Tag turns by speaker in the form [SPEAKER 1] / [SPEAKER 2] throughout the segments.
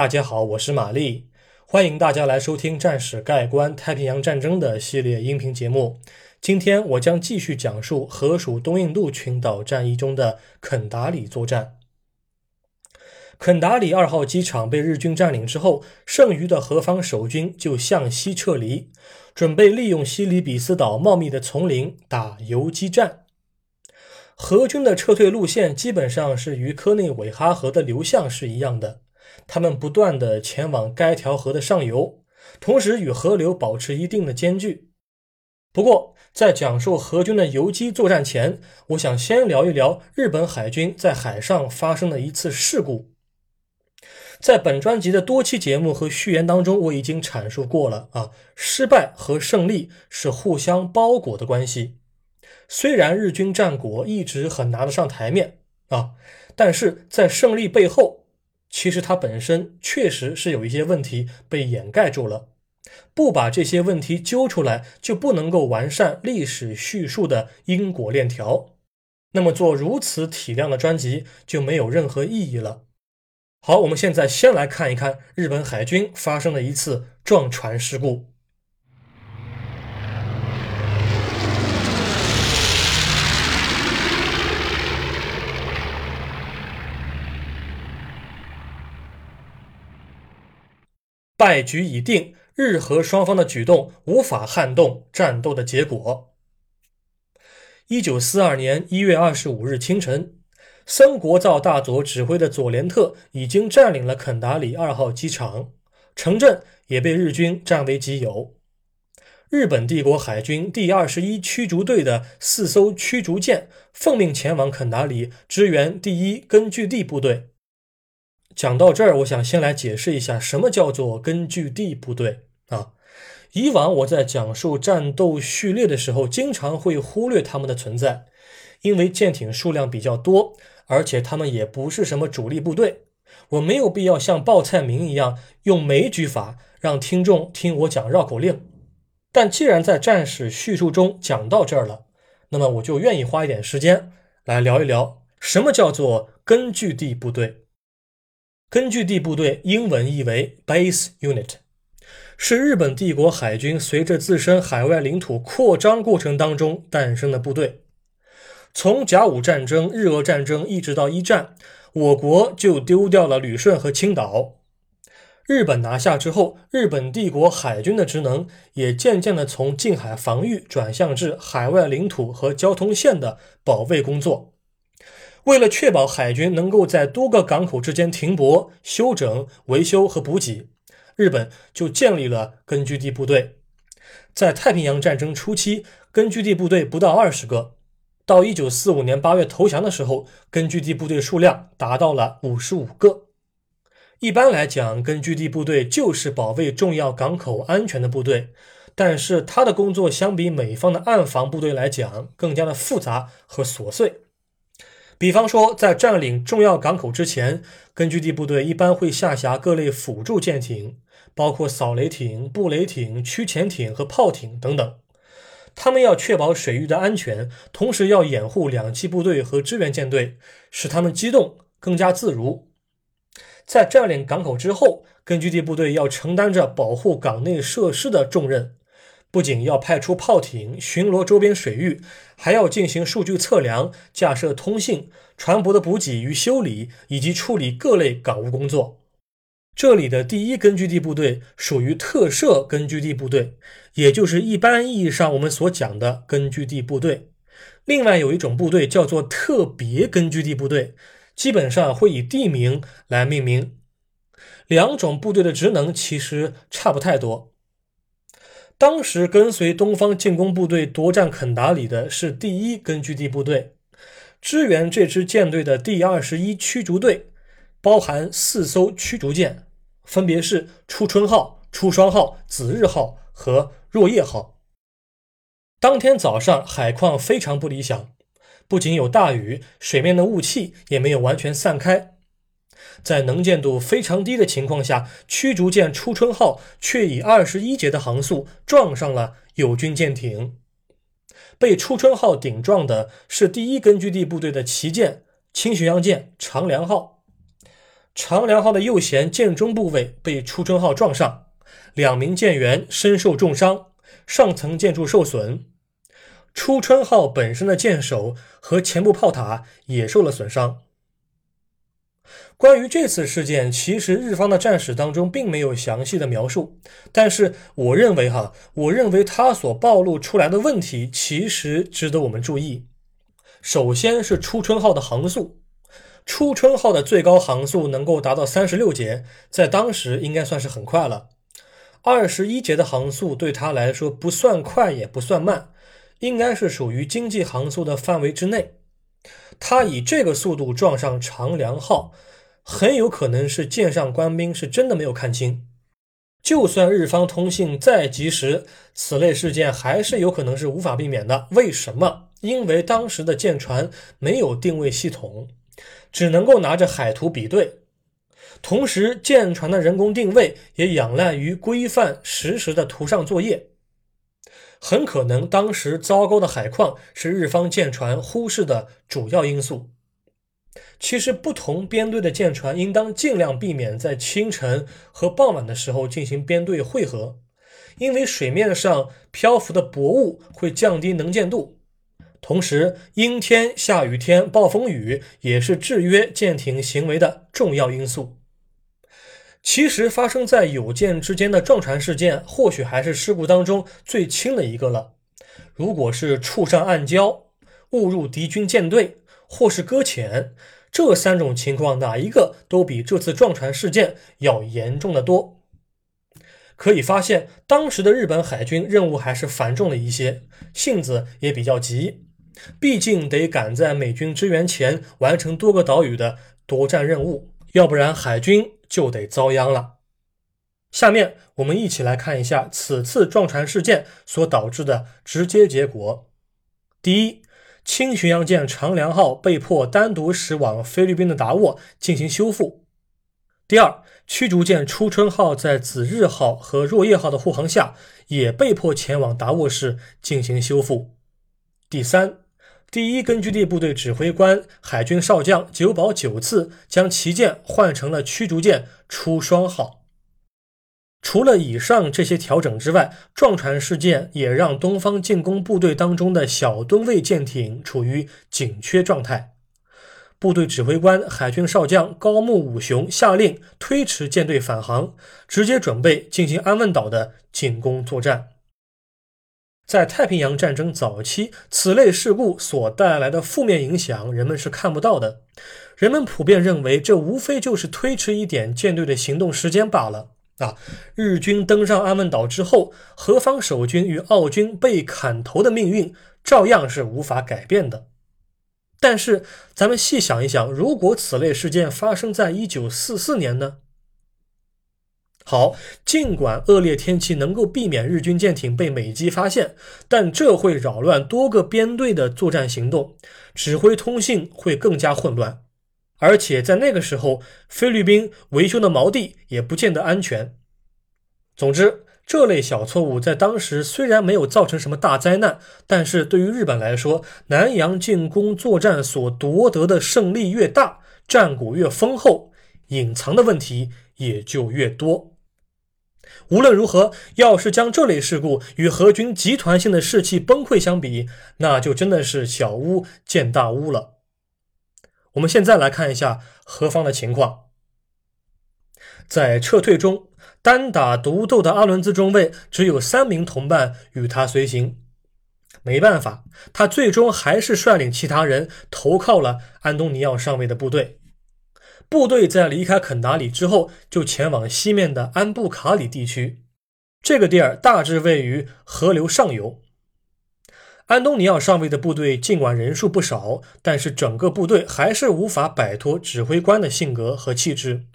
[SPEAKER 1] 大家好，我是玛丽，欢迎大家来收听《战史概观太平洋战争》的系列音频节目。今天我将继续讲述荷属东印度群岛战役中的肯达里作战。肯达里二号机场被日军占领之后，剩余的何方守军就向西撤离，准备利用西里比斯岛茂密的丛林打游击战。荷军的撤退路线基本上是与科内韦哈河的流向是一样的。他们不断地前往该条河的上游，同时与河流保持一定的间距。不过，在讲述荷军的游击作战前，我想先聊一聊日本海军在海上发生的一次事故。在本专辑的多期节目和序言当中，我已经阐述过了啊，失败和胜利是互相包裹的关系。虽然日军战果一直很拿得上台面啊，但是在胜利背后。其实它本身确实是有一些问题被掩盖住了，不把这些问题揪出来，就不能够完善历史叙述的因果链条。那么做如此体量的专辑就没有任何意义了。好，我们现在先来看一看日本海军发生的一次撞船事故。败局已定，日荷双方的举动无法撼动战斗的结果。一九四二年一月二十五日清晨，森国造大佐指挥的佐连特已经占领了肯达里二号机场，城镇也被日军占为己有。日本帝国海军第二十一驱逐队的四艘驱逐舰奉命前往肯达里支援第一根据地部队。讲到这儿，我想先来解释一下什么叫做根据地部队啊。以往我在讲述战斗序列的时候，经常会忽略他们的存在，因为舰艇数量比较多，而且他们也不是什么主力部队，我没有必要像报菜名一样用枚举法让听众听我讲绕口令。但既然在战史叙述中讲到这儿了，那么我就愿意花一点时间来聊一聊什么叫做根据地部队。根据地部队英文译为 Base Unit，是日本帝国海军随着自身海外领土扩张过程当中诞生的部队。从甲午战争、日俄战争一直到一战，我国就丢掉了旅顺和青岛。日本拿下之后，日本帝国海军的职能也渐渐地从近海防御转向至海外领土和交通线的保卫工作。为了确保海军能够在多个港口之间停泊、休整、维修和补给，日本就建立了根据地部队。在太平洋战争初期，根据地部队不到二十个；到一九四五年八月投降的时候，根据地部队数量达到了五十五个。一般来讲，根据地部队就是保卫重要港口安全的部队，但是他的工作相比美方的暗防部队来讲，更加的复杂和琐碎。比方说，在占领重要港口之前，根据地部队一般会下辖各类辅助舰艇，包括扫雷艇、布雷艇、驱潜艇和炮艇等等。他们要确保水域的安全，同时要掩护两栖部队和支援舰队，使他们机动更加自如。在占领港口之后，根据地部队要承担着保护港内设施的重任。不仅要派出炮艇巡逻周边水域，还要进行数据测量、架设通信、船舶的补给与修理，以及处理各类港务工作。这里的第一根据地部队属于特设根据地部队，也就是一般意义上我们所讲的根据地部队。另外有一种部队叫做特别根据地部队，基本上会以地名来命名。两种部队的职能其实差不太多。当时跟随东方进攻部队夺占肯达里的是第一根据地部队，支援这支舰队的第二十一驱逐队，包含四艘驱逐舰，分别是初春号、初霜号、紫日号和若叶号。当天早上海况非常不理想，不仅有大雨，水面的雾气也没有完全散开。在能见度非常低的情况下，驱逐舰初春号却以二十一节的航速撞上了友军舰艇。被初春号顶撞的是第一根据地部队的旗舰轻巡洋舰长良号。长良号的右舷舰中部位被初春号撞上，两名舰员身受重伤，上层建筑受损。初春号本身的舰首和前部炮塔也受了损伤。关于这次事件，其实日方的战史当中并没有详细的描述，但是我认为哈，我认为它所暴露出来的问题其实值得我们注意。首先是初春号的航速，初春号的最高航速能够达到三十六节，在当时应该算是很快了。二十一节的航速对它来说不算快也不算慢。应该是属于经济航速的范围之内，他以这个速度撞上长良号，很有可能是舰上官兵是真的没有看清。就算日方通信再及时，此类事件还是有可能是无法避免的。为什么？因为当时的舰船没有定位系统，只能够拿着海图比对，同时舰船的人工定位也仰赖于规范实时的图上作业。很可能当时糟糕的海况是日方舰船忽视的主要因素。其实，不同编队的舰船应当尽量避免在清晨和傍晚的时候进行编队汇合，因为水面上漂浮的薄雾会降低能见度。同时，阴天、下雨天、暴风雨也是制约舰艇行为的重要因素。其实发生在有舰之间的撞船事件，或许还是事故当中最轻的一个了。如果是触上暗礁、误入敌军舰队，或是搁浅，这三种情况哪一个都比这次撞船事件要严重的多。可以发现，当时的日本海军任务还是繁重了一些，性子也比较急，毕竟得赶在美军支援前完成多个岛屿的夺占任务，要不然海军。就得遭殃了。下面我们一起来看一下此次撞船事件所导致的直接结果。第一，轻巡洋舰长良号被迫单独驶往菲律宾的达沃进行修复。第二，驱逐舰初春号在子日号和若叶号的护航下，也被迫前往达沃市进行修复。第三。第一根据地部队指挥官海军少将久保久次将旗舰换成了驱逐舰出双号。除了以上这些调整之外，撞船事件也让东方进攻部队当中的小吨位舰艇处于紧缺状态。部队指挥官海军少将高木武雄下令推迟舰队返航，直接准备进行安汶岛的进攻作战。在太平洋战争早期，此类事故所带来的负面影响，人们是看不到的。人们普遍认为，这无非就是推迟一点舰队的行动时间罢了。啊，日军登上安汶岛之后，何方守军与澳军被砍头的命运，照样是无法改变的。但是，咱们细想一想，如果此类事件发生在一九四四年呢？好，尽管恶劣天气能够避免日军舰艇被美机发现，但这会扰乱多个编队的作战行动，指挥通信会更加混乱。而且在那个时候，菲律宾维修的锚地也不见得安全。总之，这类小错误在当时虽然没有造成什么大灾难，但是对于日本来说，南洋进攻作战所夺得的胜利越大，战果越丰厚，隐藏的问题也就越多。无论如何，要是将这类事故与何军集团性的士气崩溃相比，那就真的是小巫见大巫了。我们现在来看一下何方的情况。在撤退中，单打独斗的阿伦兹中尉只有三名同伴与他随行，没办法，他最终还是率领其他人投靠了安东尼奥上尉的部队。部队在离开肯达里之后，就前往西面的安布卡里地区。这个地儿大致位于河流上游。安东尼奥上尉的部队尽管人数不少，但是整个部队还是无法摆脱指挥官的性格和气质。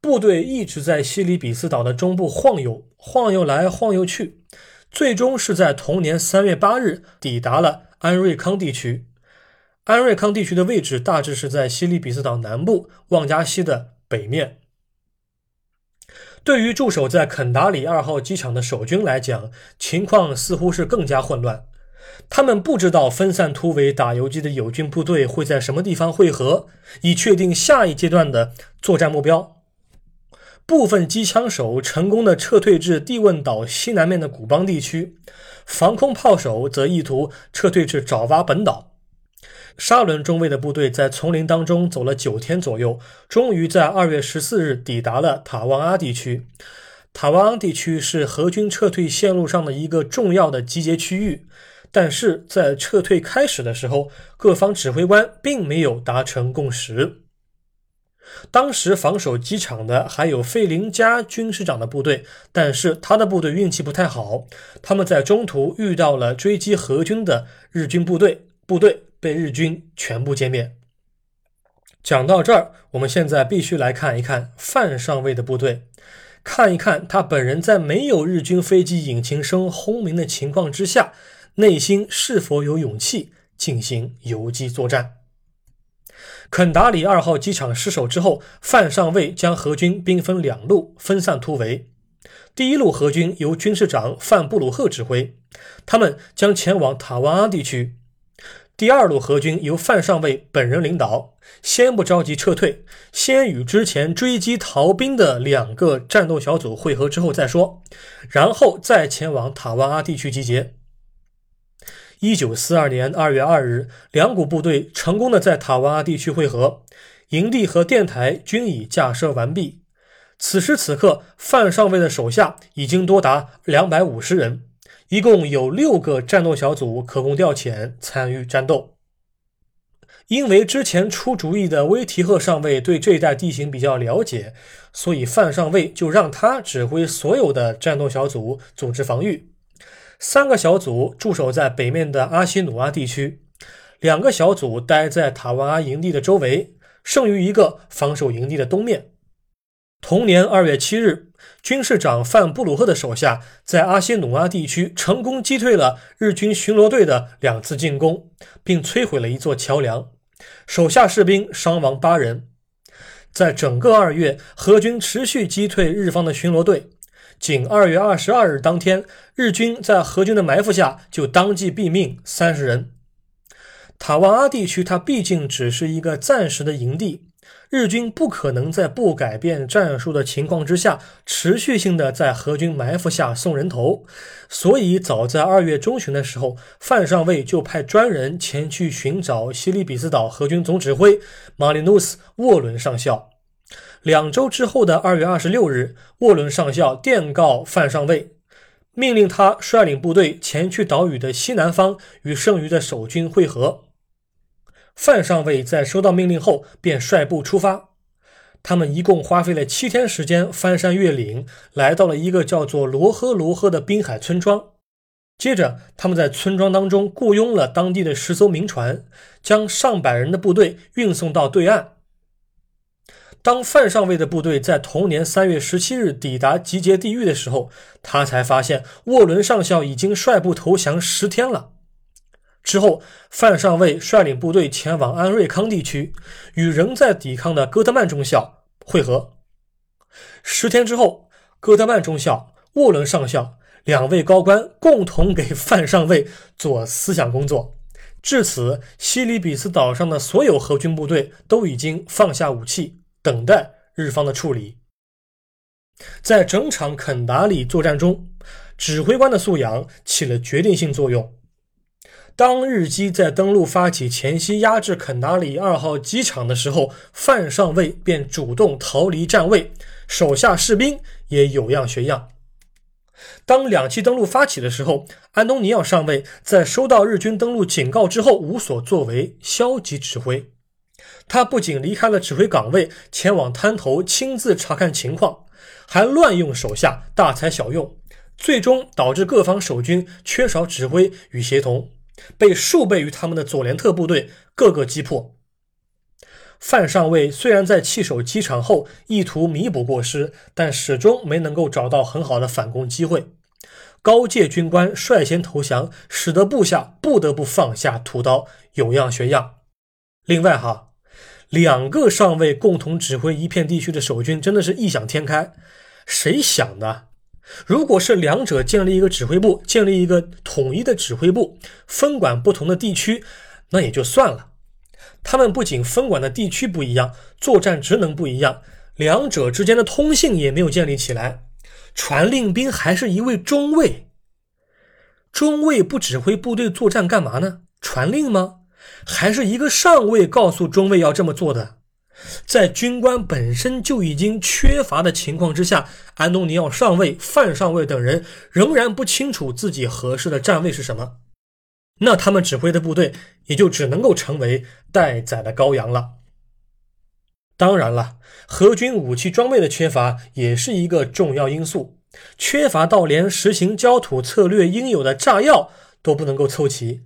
[SPEAKER 1] 部队一直在西里比斯岛的中部晃悠，晃悠来晃悠去，最终是在同年三月八日抵达了安瑞康地区。安瑞康地区的位置大致是在西里比斯岛南部旺加西的北面。对于驻守在肯达里二号机场的守军来讲，情况似乎是更加混乱。他们不知道分散突围打游击的友军部队会在什么地方汇合，以确定下一阶段的作战目标。部分机枪手成功的撤退至地汶岛西南面的古邦地区，防空炮手则意图撤退至爪哇本岛。沙伦中尉的部队在丛林当中走了九天左右，终于在二月十四日抵达了塔旺阿地区。塔旺阿地区是俄军撤退线路上的一个重要的集结区域。但是在撤退开始的时候，各方指挥官并没有达成共识。当时防守机场的还有费林加军师长的部队，但是他的部队运气不太好，他们在中途遇到了追击俄军的日军部队，部队被日军全部歼灭。讲到这儿，我们现在必须来看一看范上尉的部队，看一看他本人在没有日军飞机引擎声轰鸣的情况之下。内心是否有勇气进行游击作战？肯达里二号机场失守之后，范上尉将俄军兵分两路分散突围。第一路俄军由军事长范布鲁赫指挥，他们将前往塔瓦阿地区；第二路合军由范上尉本人领导，先不着急撤退，先与之前追击逃兵的两个战斗小组会合之后再说，然后再前往塔瓦阿地区集结。一九四二年二月二日，两股部队成功的在塔瓦地区会合，营地和电台均已架设完毕。此时此刻，范上尉的手下已经多达两百五十人，一共有六个战斗小组可供调遣参与战斗。因为之前出主意的威提赫上尉对这一带地形比较了解，所以范上尉就让他指挥所有的战斗小组组织防御。三个小组驻守在北面的阿西努阿地区，两个小组待在塔瓦阿营地的周围，剩余一个防守营地的东面。同年二月七日，军事长范布鲁赫的手下在阿西努阿地区成功击退了日军巡逻队的两次进攻，并摧毁了一座桥梁，手下士兵伤亡八人。在整个二月，俄军持续击退日方的巡逻队。仅二月二十二日当天，日军在俄军的埋伏下就当即毙命三十人。塔瓦阿地区，它毕竟只是一个暂时的营地，日军不可能在不改变战术的情况之下，持续性的在俄军埋伏下送人头。所以，早在二月中旬的时候，范上尉就派专人前去寻找西里比斯岛俄军总指挥马里努斯·沃伦上校。两周之后的二月二十六日，沃伦上校电告范上尉，命令他率领部队前去岛屿的西南方与剩余的守军会合。范上尉在收到命令后便率部出发。他们一共花费了七天时间，翻山越岭，来到了一个叫做罗赫罗赫的滨海村庄。接着，他们在村庄当中雇佣了当地的十艘民船，将上百人的部队运送到对岸。当范上尉的部队在同年三月十七日抵达集结地域的时候，他才发现沃伦上校已经率部投降十天了。之后，范上尉率领部队前往安瑞康地区，与仍在抵抗的戈德曼中校会合。十天之后，戈德曼中校、沃伦上校两位高官共同给范上尉做思想工作。至此，西里比斯岛上的所有俄军部队都已经放下武器。等待日方的处理。在整场肯达里作战中，指挥官的素养起了决定性作用。当日机在登陆发起前夕压制肯达里二号机场的时候，范上尉便主动逃离站位，手下士兵也有样学样。当两栖登陆发起的时候，安东尼奥上尉在收到日军登陆警告之后无所作为，消极指挥。他不仅离开了指挥岗位，前往滩头亲自查看情况，还乱用手下，大材小用，最终导致各方守军缺少指挥与协同，被数倍于他们的佐联特部队各个击破。范上尉虽然在弃守机场后意图弥补过失，但始终没能够找到很好的反攻机会。高阶军官率先投降，使得部下不得不放下屠刀，有样学样。另外，哈。两个上尉共同指挥一片地区的守军，真的是异想天开。谁想的？如果是两者建立一个指挥部，建立一个统一的指挥部，分管不同的地区，那也就算了。他们不仅分管的地区不一样，作战职能不一样，两者之间的通信也没有建立起来。传令兵还是一位中尉，中尉不指挥部队作战干嘛呢？传令吗？还是一个上尉告诉中尉要这么做的？在军官本身就已经缺乏的情况之下，安东尼奥上尉、范上尉等人仍然不清楚自己合适的站位是什么，那他们指挥的部队也就只能够成为待宰的羔羊了。当然了，俄军武器装备的缺乏也是一个重要因素，缺乏到连实行焦土策略应有的炸药都不能够凑齐。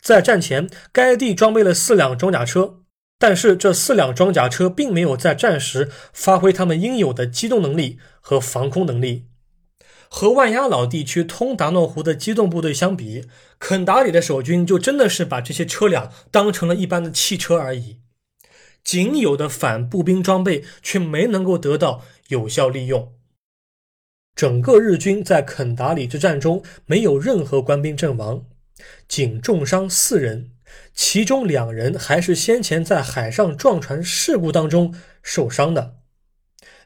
[SPEAKER 1] 在战前，该地装备了四辆装甲车。但是这四辆装甲车并没有在战时发挥他们应有的机动能力和防空能力。和万压老地区通达诺湖的机动部队相比，肯达里的守军就真的是把这些车辆当成了一般的汽车而已。仅有的反步兵装备却没能够得到有效利用。整个日军在肯达里之战中没有任何官兵阵亡，仅重伤四人。其中两人还是先前在海上撞船事故当中受伤的。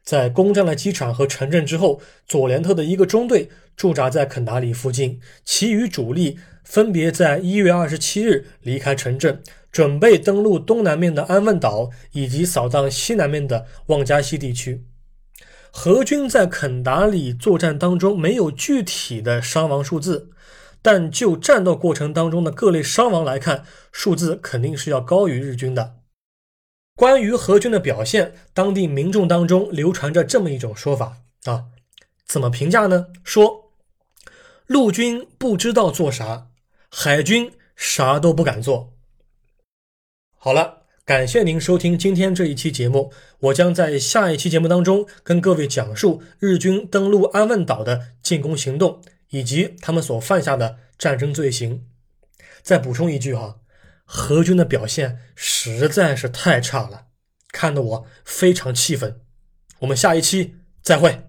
[SPEAKER 1] 在攻占了机场和城镇之后，佐连特的一个中队驻扎在肯达里附近，其余主力分别在一月二十七日离开城镇，准备登陆东南面的安汶岛以及扫荡西南面的旺加西地区。俄军在肯达里作战当中没有具体的伤亡数字。但就战斗过程当中的各类伤亡来看，数字肯定是要高于日军的。关于俄军的表现，当地民众当中流传着这么一种说法啊，怎么评价呢？说陆军不知道做啥，海军啥都不敢做。好了，感谢您收听今天这一期节目，我将在下一期节目当中跟各位讲述日军登陆安汶岛的进攻行动。以及他们所犯下的战争罪行。再补充一句哈，何军的表现实在是太差了，看得我非常气愤。我们下一期再会。